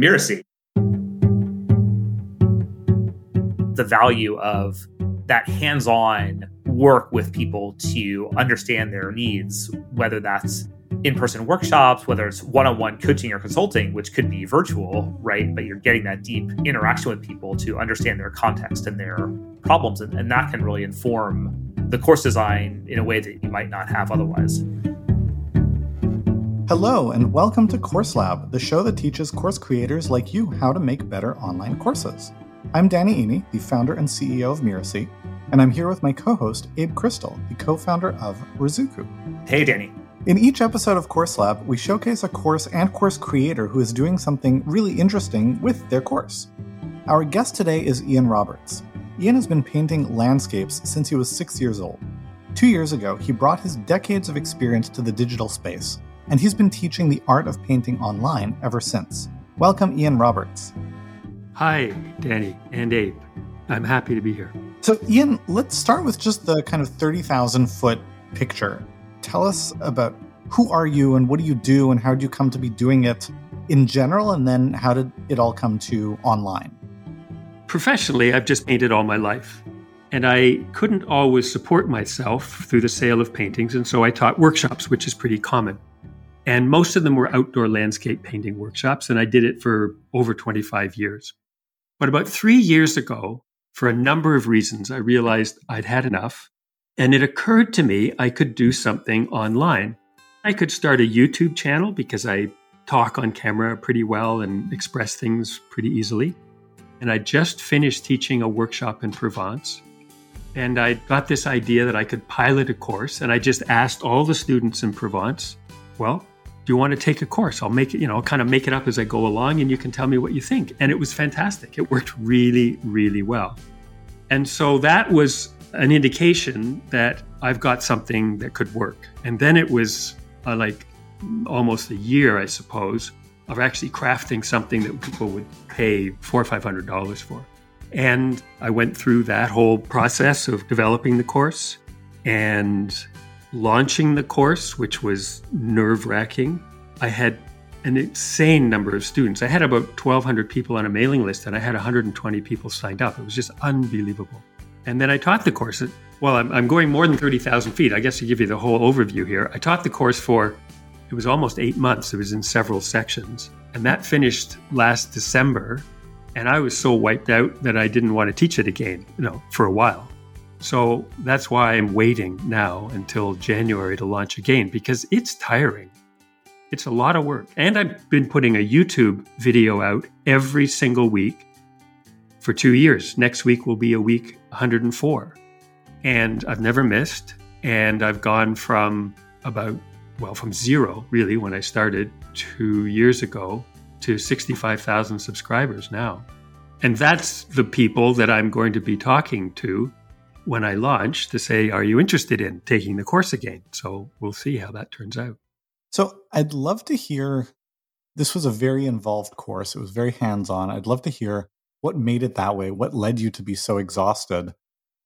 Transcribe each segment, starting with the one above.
Mirasee. The value of that hands on work with people to understand their needs, whether that's in person workshops, whether it's one on one coaching or consulting, which could be virtual, right? But you're getting that deep interaction with people to understand their context and their problems. And, and that can really inform the course design in a way that you might not have otherwise. Hello, and welcome to Course Lab, the show that teaches course creators like you how to make better online courses. I'm Danny Iny, the founder and CEO of Mirasee, and I'm here with my co host, Abe Crystal, the co founder of Ruzuku. Hey, Danny. In each episode of Course Lab, we showcase a course and course creator who is doing something really interesting with their course. Our guest today is Ian Roberts. Ian has been painting landscapes since he was six years old. Two years ago, he brought his decades of experience to the digital space, and he's been teaching the art of painting online ever since. Welcome, Ian Roberts. Hi, Danny and Abe. I'm happy to be here. So, Ian, let's start with just the kind of 30,000 foot picture. Tell us about who are you and what do you do and how did you come to be doing it in general, and then how did it all come to online? Professionally, I've just painted all my life. And I couldn't always support myself through the sale of paintings, and so I taught workshops, which is pretty common. And most of them were outdoor landscape painting workshops, and I did it for over 25 years. But about three years ago, for a number of reasons, I realized I'd had enough. And it occurred to me I could do something online. I could start a YouTube channel because I talk on camera pretty well and express things pretty easily. And I just finished teaching a workshop in Provence. And I got this idea that I could pilot a course. And I just asked all the students in Provence, well, do you want to take a course? I'll make it, you know, kind of make it up as I go along and you can tell me what you think. And it was fantastic. It worked really, really well. And so that was an indication that I've got something that could work. And then it was uh, like almost a year, I suppose, of actually crafting something that people would pay four or five hundred dollars for. And I went through that whole process of developing the course and launching the course, which was nerve wracking. I had an insane number of students. I had about 1,200 people on a mailing list, and I had 120 people signed up. It was just unbelievable. And then I taught the course. well, I'm, I'm going more than 30,000 feet. I guess to give you the whole overview here, I taught the course for it was almost eight months. It was in several sections, and that finished last December. And I was so wiped out that I didn't want to teach it again, you know, for a while. So that's why I'm waiting now until January to launch again because it's tiring. It's a lot of work. And I've been putting a YouTube video out every single week for two years. Next week will be a week 104. And I've never missed. And I've gone from about, well, from zero, really, when I started two years ago to 65,000 subscribers now. And that's the people that I'm going to be talking to when I launch to say, Are you interested in taking the course again? So we'll see how that turns out. So I'd love to hear this was a very involved course. It was very hands on. I'd love to hear what made it that way, what led you to be so exhausted.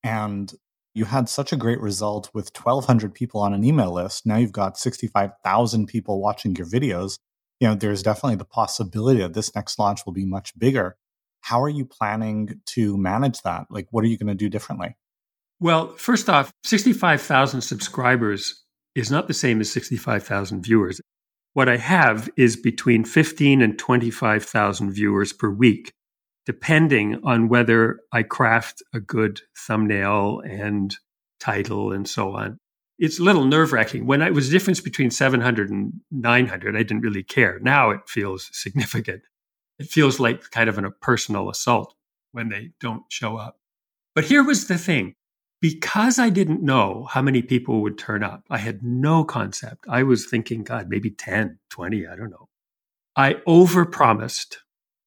And you had such a great result with 1,200 people on an email list. Now you've got 65,000 people watching your videos. You know, there's definitely the possibility that this next launch will be much bigger. How are you planning to manage that? Like, what are you going to do differently? Well, first off, 65,000 subscribers is not the same as 65,000 viewers. What I have is between 15 and 25,000 viewers per week, depending on whether I craft a good thumbnail and title and so on. It's a little nerve wracking. When it was a difference between 700 and 900, I didn't really care. Now it feels significant. It feels like kind of an, a personal assault when they don't show up. But here was the thing because I didn't know how many people would turn up, I had no concept. I was thinking, God, maybe 10, 20, I don't know. I overpromised.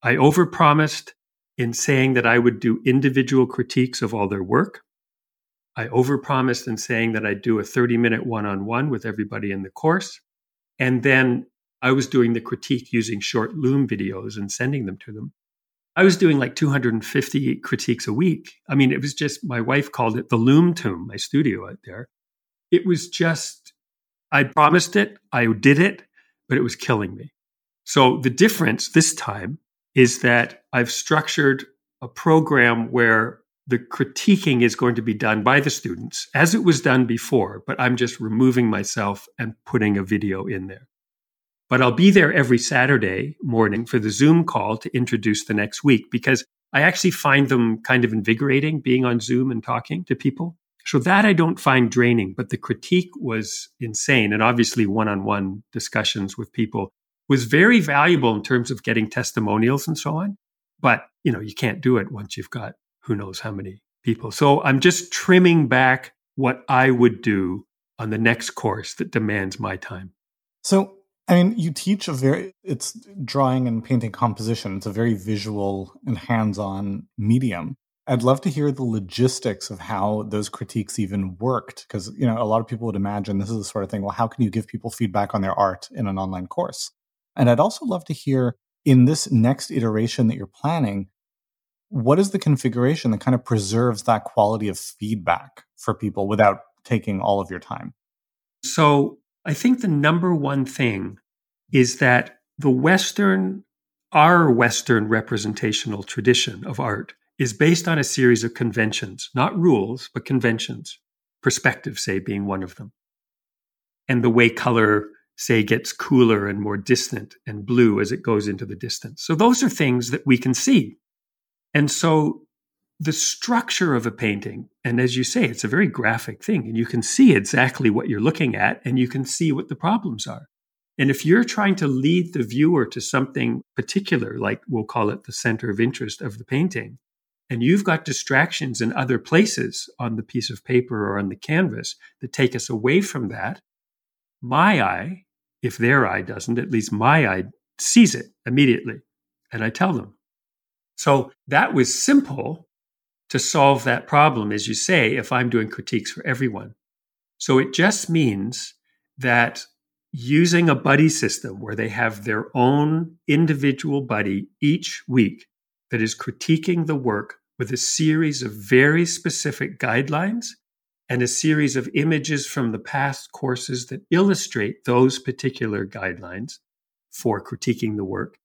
I overpromised in saying that I would do individual critiques of all their work. I overpromised in saying that I'd do a 30 minute one on one with everybody in the course. And then I was doing the critique using short Loom videos and sending them to them. I was doing like 250 critiques a week. I mean, it was just, my wife called it the Loom Tomb, my studio out there. It was just, I promised it, I did it, but it was killing me. So the difference this time is that I've structured a program where the critiquing is going to be done by the students as it was done before, but I'm just removing myself and putting a video in there. But I'll be there every Saturday morning for the Zoom call to introduce the next week because I actually find them kind of invigorating being on Zoom and talking to people. So that I don't find draining, but the critique was insane. And obviously, one on one discussions with people was very valuable in terms of getting testimonials and so on. But, you know, you can't do it once you've got who knows how many people. So I'm just trimming back what I would do on the next course that demands my time. So, I mean, you teach a very, it's drawing and painting composition. It's a very visual and hands on medium. I'd love to hear the logistics of how those critiques even worked. Because, you know, a lot of people would imagine this is the sort of thing, well, how can you give people feedback on their art in an online course? And I'd also love to hear in this next iteration that you're planning, what is the configuration that kind of preserves that quality of feedback for people without taking all of your time? So I think the number one thing is that the Western, our Western representational tradition of art is based on a series of conventions, not rules, but conventions, perspective, say, being one of them. And the way color say gets cooler and more distant and blue as it goes into the distance. So those are things that we can see. And so the structure of a painting, and as you say, it's a very graphic thing, and you can see exactly what you're looking at and you can see what the problems are. And if you're trying to lead the viewer to something particular, like we'll call it the center of interest of the painting, and you've got distractions in other places on the piece of paper or on the canvas that take us away from that, my eye, if their eye doesn't, at least my eye sees it immediately. And I tell them. So that was simple to solve that problem, as you say, if I'm doing critiques for everyone. So it just means that using a buddy system where they have their own individual buddy each week that is critiquing the work with a series of very specific guidelines and a series of images from the past courses that illustrate those particular guidelines for critiquing the work,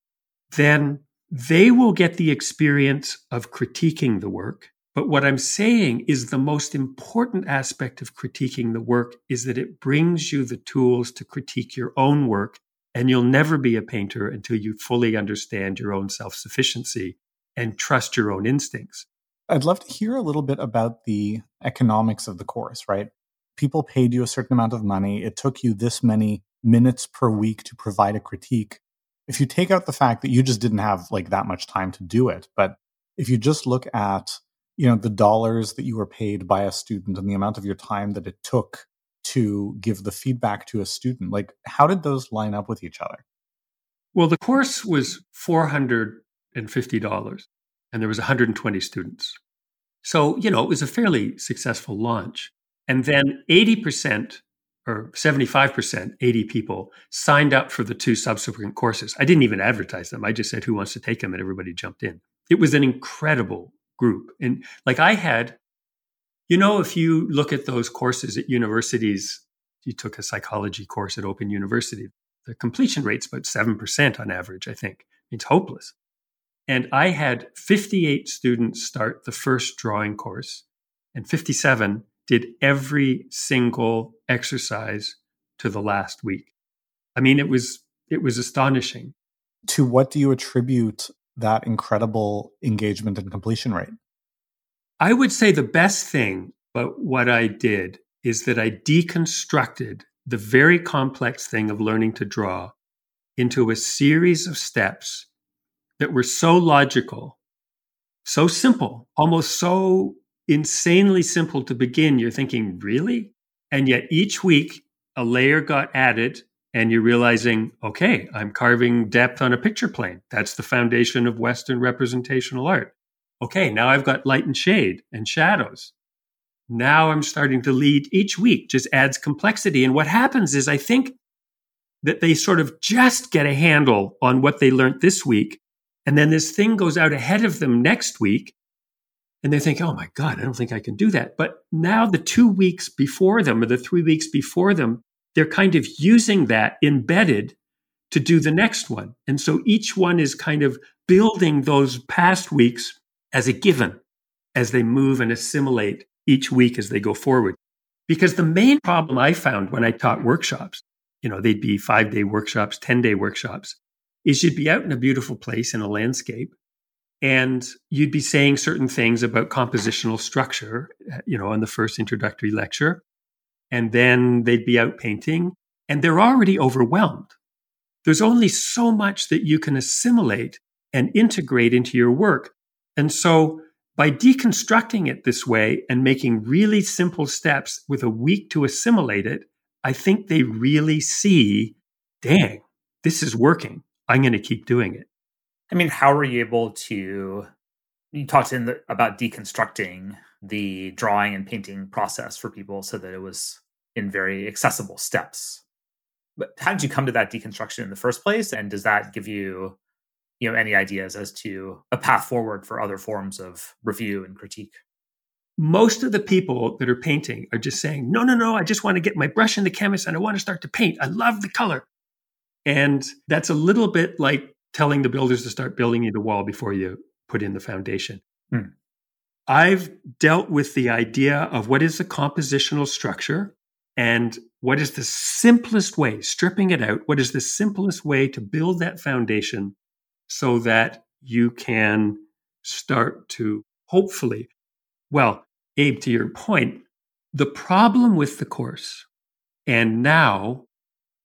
then they will get the experience of critiquing the work. But what I'm saying is the most important aspect of critiquing the work is that it brings you the tools to critique your own work. And you'll never be a painter until you fully understand your own self sufficiency and trust your own instincts. I'd love to hear a little bit about the economics of the course, right? People paid you a certain amount of money. It took you this many minutes per week to provide a critique. If you take out the fact that you just didn't have like that much time to do it, but if you just look at, you know, the dollars that you were paid by a student and the amount of your time that it took to give the feedback to a student, like how did those line up with each other? Well, the course was $450 and there was 120 students. So, you know, it was a fairly successful launch. And then 80% or 75%, 80 people signed up for the two subsequent courses. I didn't even advertise them. I just said, who wants to take them? And everybody jumped in. It was an incredible group. And like I had, you know, if you look at those courses at universities, you took a psychology course at Open University, the completion rate's about 7% on average, I think. It's hopeless. And I had 58 students start the first drawing course, and 57 did every single exercise to the last week. I mean, it was it was astonishing. To what do you attribute that incredible engagement and completion rate? I would say the best thing about what I did is that I deconstructed the very complex thing of learning to draw into a series of steps that were so logical, so simple, almost so insanely simple to begin. You're thinking, really? And yet each week a layer got added and you're realizing, okay, I'm carving depth on a picture plane. That's the foundation of Western representational art. Okay, now I've got light and shade and shadows. Now I'm starting to lead each week, just adds complexity. And what happens is I think that they sort of just get a handle on what they learned this week. And then this thing goes out ahead of them next week. And they think, oh my God, I don't think I can do that. But now the two weeks before them or the three weeks before them, they're kind of using that embedded to do the next one. And so each one is kind of building those past weeks as a given as they move and assimilate each week as they go forward. Because the main problem I found when I taught workshops, you know, they'd be five day workshops, 10 day workshops, is you'd be out in a beautiful place in a landscape and you'd be saying certain things about compositional structure, you know, in the first introductory lecture. And then they'd be out painting and they're already overwhelmed. There's only so much that you can assimilate and integrate into your work. And so by deconstructing it this way and making really simple steps with a week to assimilate it, I think they really see, dang, this is working. I'm going to keep doing it. I mean, how are you able to? You talked in the, about deconstructing the drawing and painting process for people so that it was in very accessible steps. But how did you come to that deconstruction in the first place? And does that give you, you know, any ideas as to a path forward for other forms of review and critique? Most of the people that are painting are just saying, no, no, no, I just want to get my brush in the canvas and I want to start to paint. I love the color. And that's a little bit like telling the builders to start building you the wall before you put in the foundation. Hmm. I've dealt with the idea of what is the compositional structure and what is the simplest way, stripping it out, what is the simplest way to build that foundation so that you can start to hopefully, well, Abe, to your point, the problem with the course, and now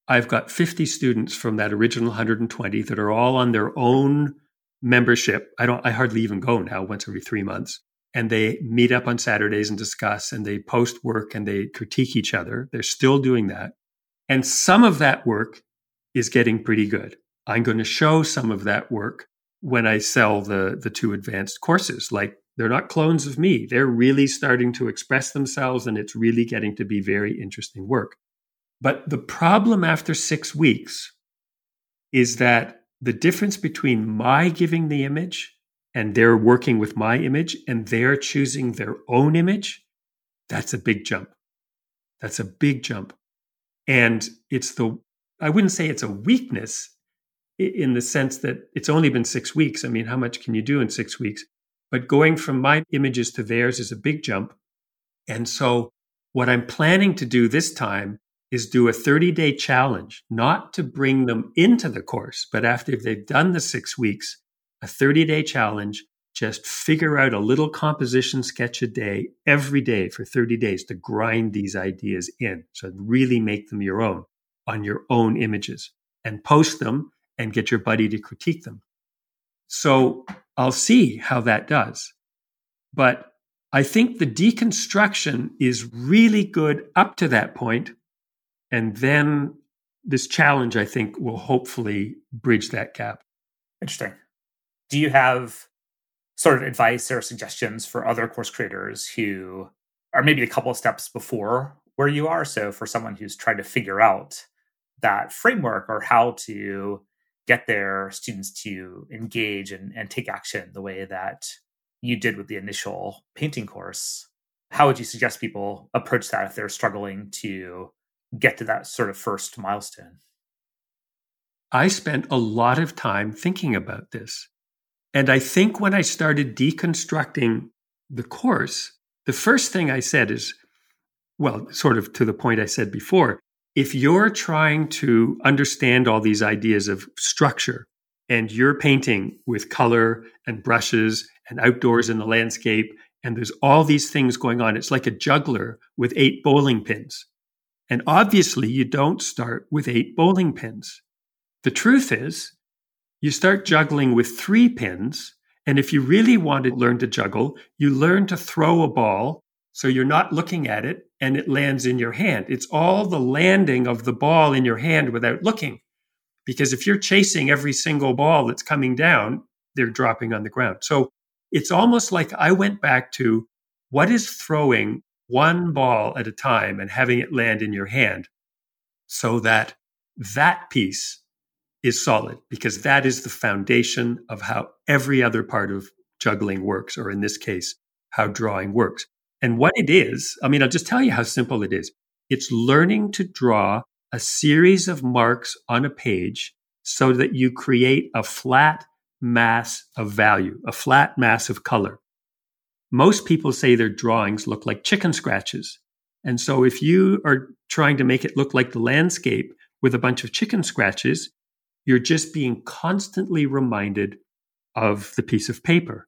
I've got 50 students from that original 120 that are all on their own membership. I don't, I hardly even go now once every three months. And they meet up on Saturdays and discuss and they post work and they critique each other. They're still doing that. And some of that work is getting pretty good. I'm going to show some of that work when I sell the, the two advanced courses. Like they're not clones of me. They're really starting to express themselves and it's really getting to be very interesting work. But the problem after six weeks is that the difference between my giving the image and they're working with my image and they're choosing their own image, that's a big jump. That's a big jump. And it's the, I wouldn't say it's a weakness in the sense that it's only been six weeks. I mean, how much can you do in six weeks? But going from my images to theirs is a big jump. And so, what I'm planning to do this time is do a 30 day challenge, not to bring them into the course, but after they've done the six weeks, a 30 day challenge, just figure out a little composition sketch a day every day for 30 days to grind these ideas in. So really make them your own on your own images and post them and get your buddy to critique them. So I'll see how that does. But I think the deconstruction is really good up to that point and then this challenge, I think, will hopefully bridge that gap. Interesting. Do you have sort of advice or suggestions for other course creators who are maybe a couple of steps before where you are? So, for someone who's trying to figure out that framework or how to get their students to engage and, and take action the way that you did with the initial painting course, how would you suggest people approach that if they're struggling to get to that sort of first milestone? I spent a lot of time thinking about this. And I think when I started deconstructing the course, the first thing I said is, well, sort of to the point I said before, if you're trying to understand all these ideas of structure and you're painting with color and brushes and outdoors in the landscape, and there's all these things going on, it's like a juggler with eight bowling pins. And obviously, you don't start with eight bowling pins. The truth is, you start juggling with three pins. And if you really want to learn to juggle, you learn to throw a ball so you're not looking at it and it lands in your hand. It's all the landing of the ball in your hand without looking. Because if you're chasing every single ball that's coming down, they're dropping on the ground. So it's almost like I went back to what is throwing one ball at a time and having it land in your hand so that that piece is solid because that is the foundation of how every other part of juggling works, or in this case, how drawing works. And what it is, I mean, I'll just tell you how simple it is. It's learning to draw a series of marks on a page so that you create a flat mass of value, a flat mass of color. Most people say their drawings look like chicken scratches. And so if you are trying to make it look like the landscape with a bunch of chicken scratches, you're just being constantly reminded of the piece of paper.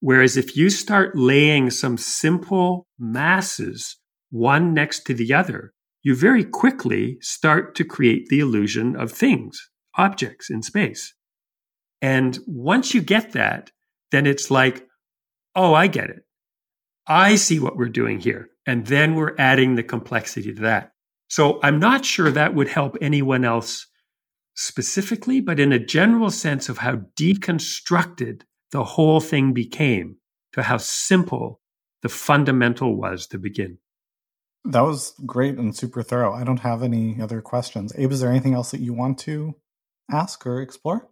Whereas if you start laying some simple masses one next to the other, you very quickly start to create the illusion of things, objects in space. And once you get that, then it's like, oh, I get it. I see what we're doing here. And then we're adding the complexity to that. So I'm not sure that would help anyone else specifically, but in a general sense of how deconstructed the whole thing became to how simple the fundamental was to begin. That was great and super thorough. I don't have any other questions. Abe, is there anything else that you want to ask or explore?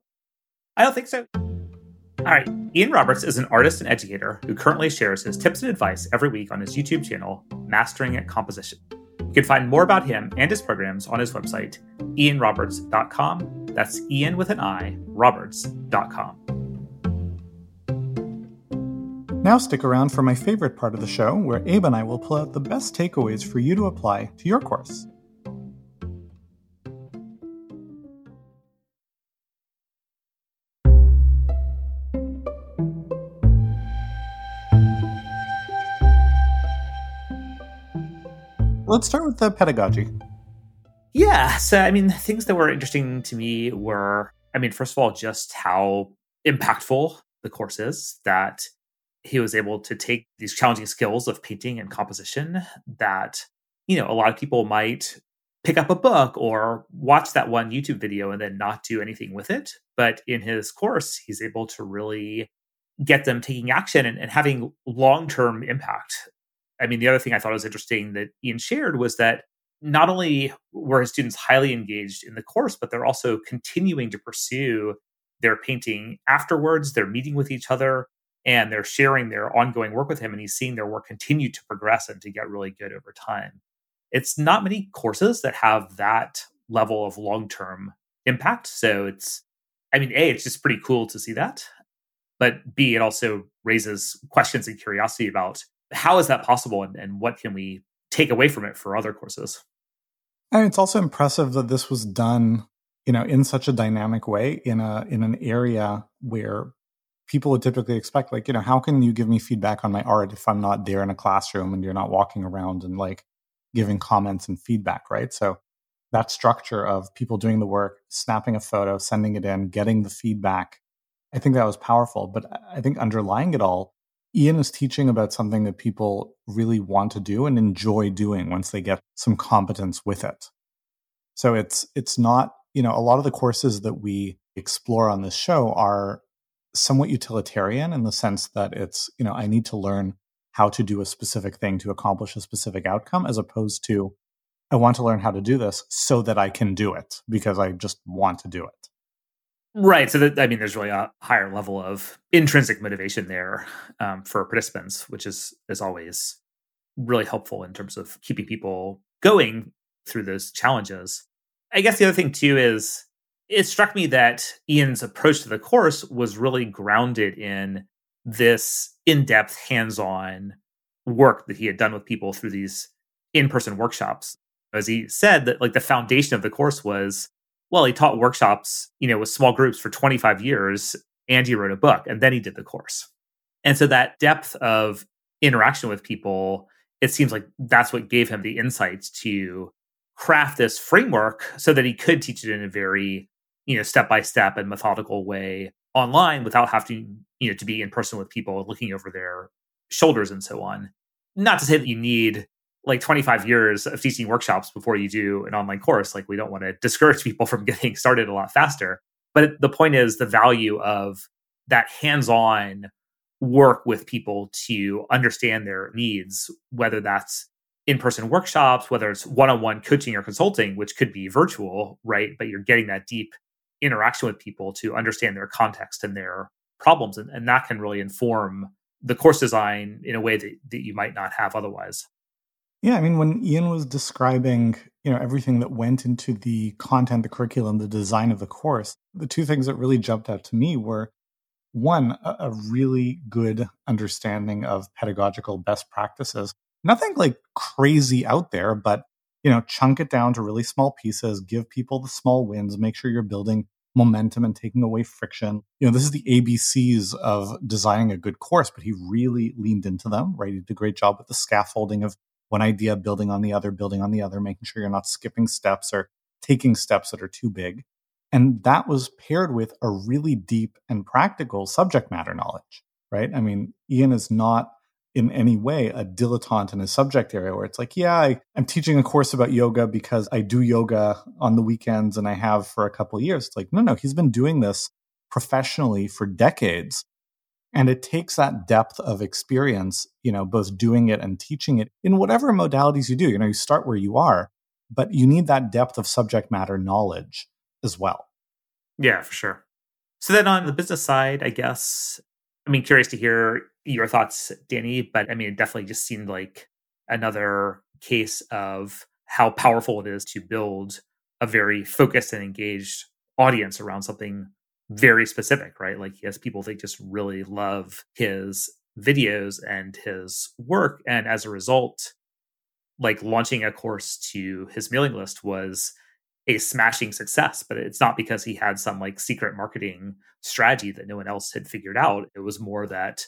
I don't think so. All right. Ian Roberts is an artist and educator who currently shares his tips and advice every week on his YouTube channel, Mastering at Composition. You can find more about him and his programs on his website, ianroberts.com. That's Ian with an I, roberts.com. Now stick around for my favorite part of the show, where Abe and I will pull out the best takeaways for you to apply to your course. Let's start with the pedagogy. Yeah. So, I mean, things that were interesting to me were, I mean, first of all, just how impactful the course is that he was able to take these challenging skills of painting and composition that, you know, a lot of people might pick up a book or watch that one YouTube video and then not do anything with it. But in his course, he's able to really get them taking action and, and having long term impact. I mean, the other thing I thought was interesting that Ian shared was that not only were his students highly engaged in the course, but they're also continuing to pursue their painting afterwards. They're meeting with each other and they're sharing their ongoing work with him. And he's seeing their work continue to progress and to get really good over time. It's not many courses that have that level of long term impact. So it's, I mean, A, it's just pretty cool to see that. But B, it also raises questions and curiosity about how is that possible and, and what can we take away from it for other courses? And it's also impressive that this was done you know in such a dynamic way in a in an area where people would typically expect like you know how can you give me feedback on my art if i'm not there in a classroom and you're not walking around and like giving comments and feedback right? So that structure of people doing the work snapping a photo sending it in getting the feedback i think that was powerful. But i think underlying it all Ian is teaching about something that people really want to do and enjoy doing once they get some competence with it. So it's it's not, you know, a lot of the courses that we explore on this show are somewhat utilitarian in the sense that it's, you know, I need to learn how to do a specific thing to accomplish a specific outcome as opposed to I want to learn how to do this so that I can do it because I just want to do it. Right. So that I mean, there's really a higher level of intrinsic motivation there um, for participants, which is is always really helpful in terms of keeping people going through those challenges. I guess the other thing too is it struck me that Ian's approach to the course was really grounded in this in-depth, hands-on work that he had done with people through these in-person workshops. As he said, that like the foundation of the course was well, he taught workshops, you know, with small groups for 25 years and he wrote a book and then he did the course. And so that depth of interaction with people, it seems like that's what gave him the insights to craft this framework so that he could teach it in a very, you know, step by step and methodical way online without having, you know, to be in person with people looking over their shoulders and so on. Not to say that you need like 25 years of teaching workshops before you do an online course. Like we don't want to discourage people from getting started a lot faster. But the point is the value of that hands-on work with people to understand their needs, whether that's in-person workshops, whether it's one-on-one coaching or consulting, which could be virtual, right? But you're getting that deep interaction with people to understand their context and their problems. And, and that can really inform the course design in a way that, that you might not have otherwise. Yeah, I mean, when Ian was describing, you know, everything that went into the content, the curriculum, the design of the course, the two things that really jumped out to me were one, a, really good understanding of pedagogical best practices. Nothing like crazy out there, but you know, chunk it down to really small pieces, give people the small wins, make sure you're building momentum and taking away friction. You know, this is the ABCs of designing a good course, but he really leaned into them, right? He did a great job with the scaffolding of one idea building on the other, building on the other, making sure you're not skipping steps or taking steps that are too big. And that was paired with a really deep and practical subject matter knowledge, right? I mean, Ian is not in any way a dilettante in a subject area where it's like, yeah, I, am teaching a course about yoga because I do yoga on the weekends and I have for a couple years. It's like, no, no, he's been doing this professionally for decades. And it takes that depth of experience, you know, both doing it and teaching it in whatever modalities you do. You know, you start where you are, but you need that depth of subject matter knowledge as well. Yeah, for sure. So then on the business side, I guess, I mean, curious to hear your thoughts, Danny, but I mean, it definitely just seemed like another case of how powerful it is to build a very focused and engaged audience around something very specific, right? Like he has people that just really love his videos and his work. And as a result, like launching a course to his mailing list was a smashing success, but it's not because he had some like secret marketing strategy that no one else had figured out. It was more that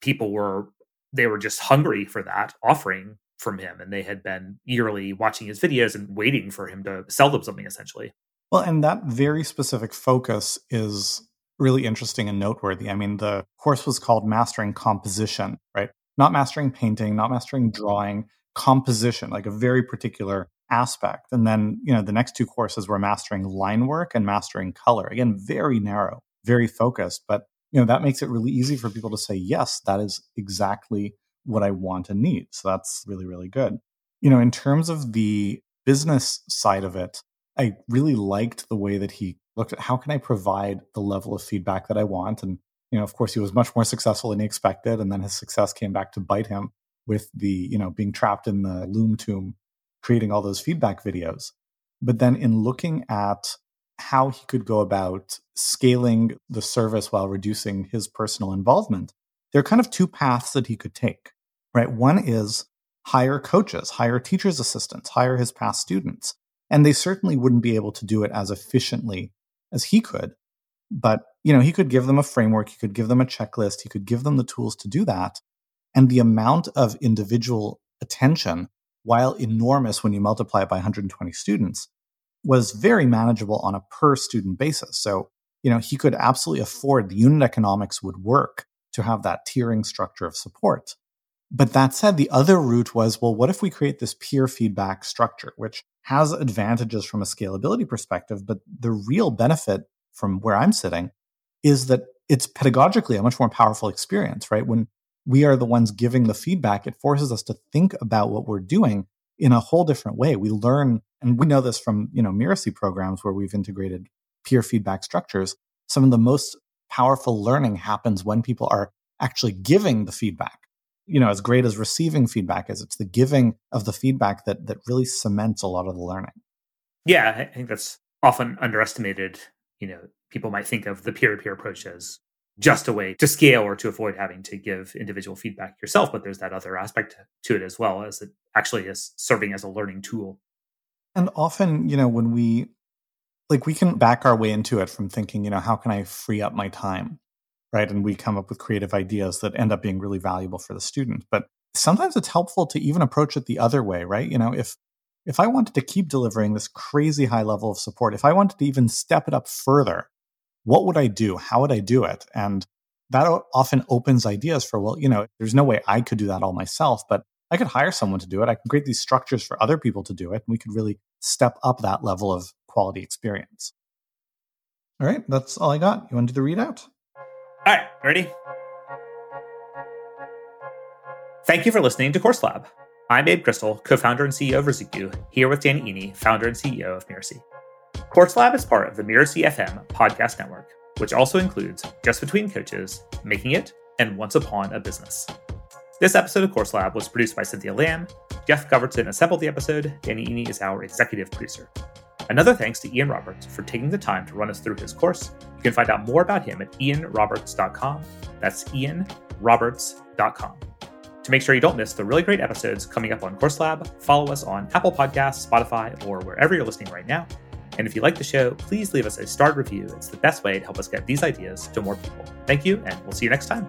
people were they were just hungry for that offering from him and they had been eagerly watching his videos and waiting for him to sell them something essentially. Well, and that very specific focus is really interesting and noteworthy. I mean, the course was called Mastering Composition, right? Not mastering painting, not mastering drawing, composition, like a very particular aspect. And then, you know, the next two courses were mastering line work and mastering color. Again, very narrow, very focused, but you know, that makes it really easy for people to say, yes, that is exactly what I want and need. So that's really, really good. You know, in terms of the business side of it, I really liked the way that he looked at how can I provide the level of feedback that I want. And, you know, of course, he was much more successful than he expected. And then his success came back to bite him with the, you know, being trapped in the loom tomb, creating all those feedback videos. But then in looking at how he could go about scaling the service while reducing his personal involvement, there are kind of two paths that he could take, right? One is hire coaches, hire teachers' assistants, hire his past students. And they certainly wouldn't be able to do it as efficiently as he could. But, you know, he could give them a framework, he could give them a checklist, he could give them the tools to do that. And the amount of individual attention, while enormous when you multiply it by 120 students, was very manageable on a per student basis. So, you know, he could absolutely afford the unit economics would work to have that tiering structure of support. But that said, the other route was well, what if we create this peer feedback structure, which has advantages from a scalability perspective, but the real benefit from where I'm sitting is that it's pedagogically a much more powerful experience, right? When we are the ones giving the feedback, it forces us to think about what we're doing in a whole different way. We learn, and we know this from, you know, Mirasee programs where we've integrated peer feedback structures. Some of the most powerful learning happens when people are actually giving the feedback. You know, as great as receiving feedback is, it's the giving of the feedback that that really cements a lot of the learning. Yeah, I think that's often underestimated. You know, people might think of the peer-to-peer approach as just a way to scale or to avoid having to give individual feedback yourself. But there's that other aspect to it as well, as it actually is serving as a learning tool. And often, you know, when we like we can back our way into it from thinking, you know, how can I free up my time? Right. And we come up with creative ideas that end up being really valuable for the student. But sometimes it's helpful to even approach it the other way, right? You know, if if I wanted to keep delivering this crazy high level of support, if I wanted to even step it up further, what would I do? How would I do it? And that often opens ideas for, well, you know, there's no way I could do that all myself, but I could hire someone to do it. I can create these structures for other people to do it. And we could really step up that level of quality experience. All right, that's all I got. You want to do the readout? All right, ready? Thank you for listening to Course Lab. I'm Abe Crystal, co founder and CEO of Ruzuku, here with Danny Iny, founder and CEO of Mirasee. Course Lab is part of the Mirasee FM podcast network, which also includes Just Between Coaches, Making It, and Once Upon a Business. This episode of Course Lab was produced by Cynthia Lamb, Jeff Govertson assembled the episode. Danny Iny is our executive producer. Another thanks to Ian Roberts for taking the time to run us through his course. You can find out more about him at ianroberts.com. That's ianroberts.com. To make sure you don't miss the really great episodes coming up on Course Lab, follow us on Apple Podcasts, Spotify, or wherever you're listening right now. And if you like the show, please leave us a starred review. It's the best way to help us get these ideas to more people. Thank you, and we'll see you next time.